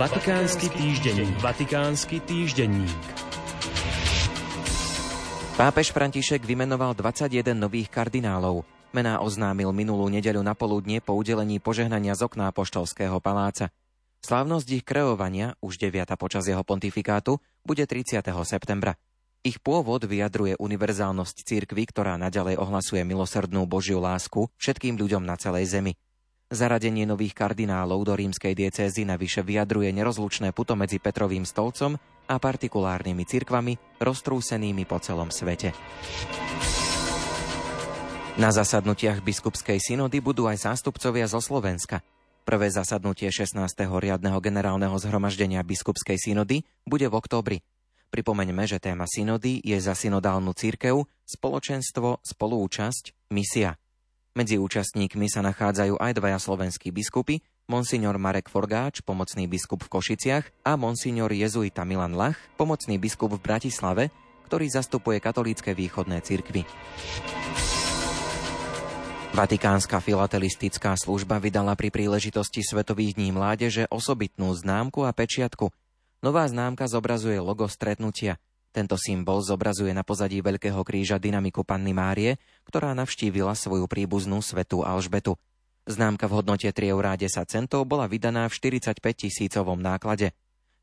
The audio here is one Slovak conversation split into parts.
Vatikánsky týždenník. Vatikánsky týždenník. Pápež František vymenoval 21 nových kardinálov. Mená oznámil minulú nedeľu na poludne po udelení požehnania z okná Poštolského paláca. Slávnosť ich kreovania, už deviata počas jeho pontifikátu, bude 30. septembra. Ich pôvod vyjadruje univerzálnosť cirkvy, ktorá naďalej ohlasuje milosrdnú Božiu lásku všetkým ľuďom na celej zemi. Zaradenie nových kardinálov do rímskej diecézy navyše vyjadruje nerozlučné puto medzi Petrovým stolcom a partikulárnymi cirkvami roztrúsenými po celom svete. Na zasadnutiach biskupskej synody budú aj zástupcovia zo Slovenska. Prvé zasadnutie 16. riadneho generálneho zhromaždenia biskupskej synody bude v októbri. Pripomeňme, že téma synody je za synodálnu církev, spoločenstvo, spolúčasť, misia – medzi účastníkmi sa nachádzajú aj dvaja slovenskí biskupy, monsignor Marek Forgáč, pomocný biskup v Košiciach a monsignor jezuita Milan Lach, pomocný biskup v Bratislave, ktorý zastupuje katolícke východné cirkvy. Vatikánska filatelistická služba vydala pri príležitosti Svetových dní mládeže osobitnú známku a pečiatku. Nová známka zobrazuje logo stretnutia – tento symbol zobrazuje na pozadí Veľkého kríža dynamiku Panny Márie, ktorá navštívila svoju príbuznú svetu Alžbetu. Známka v hodnote 3 eurá 10 centov bola vydaná v 45 tisícovom náklade.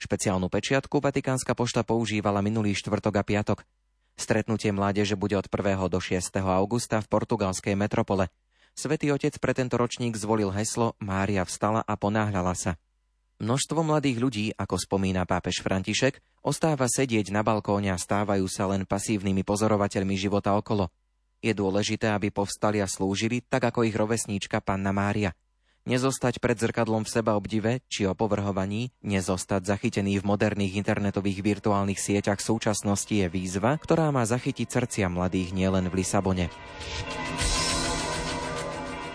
Špeciálnu pečiatku Vatikánska pošta používala minulý štvrtok a piatok. Stretnutie mládeže bude od 1. do 6. augusta v portugalskej metropole. Svetý otec pre tento ročník zvolil heslo Mária vstala a ponáhľala sa. Množstvo mladých ľudí, ako spomína pápež František, ostáva sedieť na balkóne a stávajú sa len pasívnymi pozorovateľmi života okolo. Je dôležité, aby povstali a slúžili, tak ako ich rovesníčka Panna Mária. Nezostať pred zrkadlom v seba obdive či opovrhovaní, nezostať zachytený v moderných internetových virtuálnych sieťach súčasnosti je výzva, ktorá má zachytiť srdcia mladých nielen v Lisabone.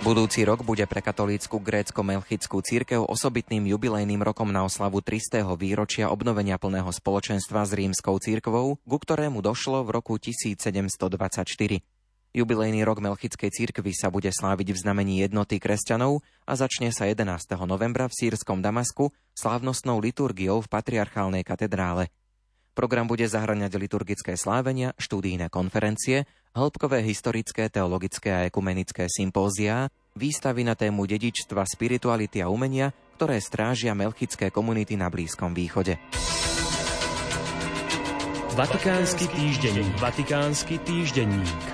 Budúci rok bude pre katolícku grécko-melchickú církev osobitným jubilejným rokom na oslavu 300. výročia obnovenia plného spoločenstva s rímskou církvou, ku ktorému došlo v roku 1724. Jubilejný rok Melchickej církvy sa bude sláviť v znamení jednoty kresťanov a začne sa 11. novembra v sírskom Damasku slávnostnou liturgiou v patriarchálnej katedrále. Program bude zahraňať liturgické slávenia, štúdijné konferencie, hĺbkové historické, teologické a ekumenické sympóziá, výstavy na tému dedičstva, spirituality a umenia, ktoré strážia melchické komunity na Blízkom východe. Vatikánsky týždenník. Vatikánsky týždenník.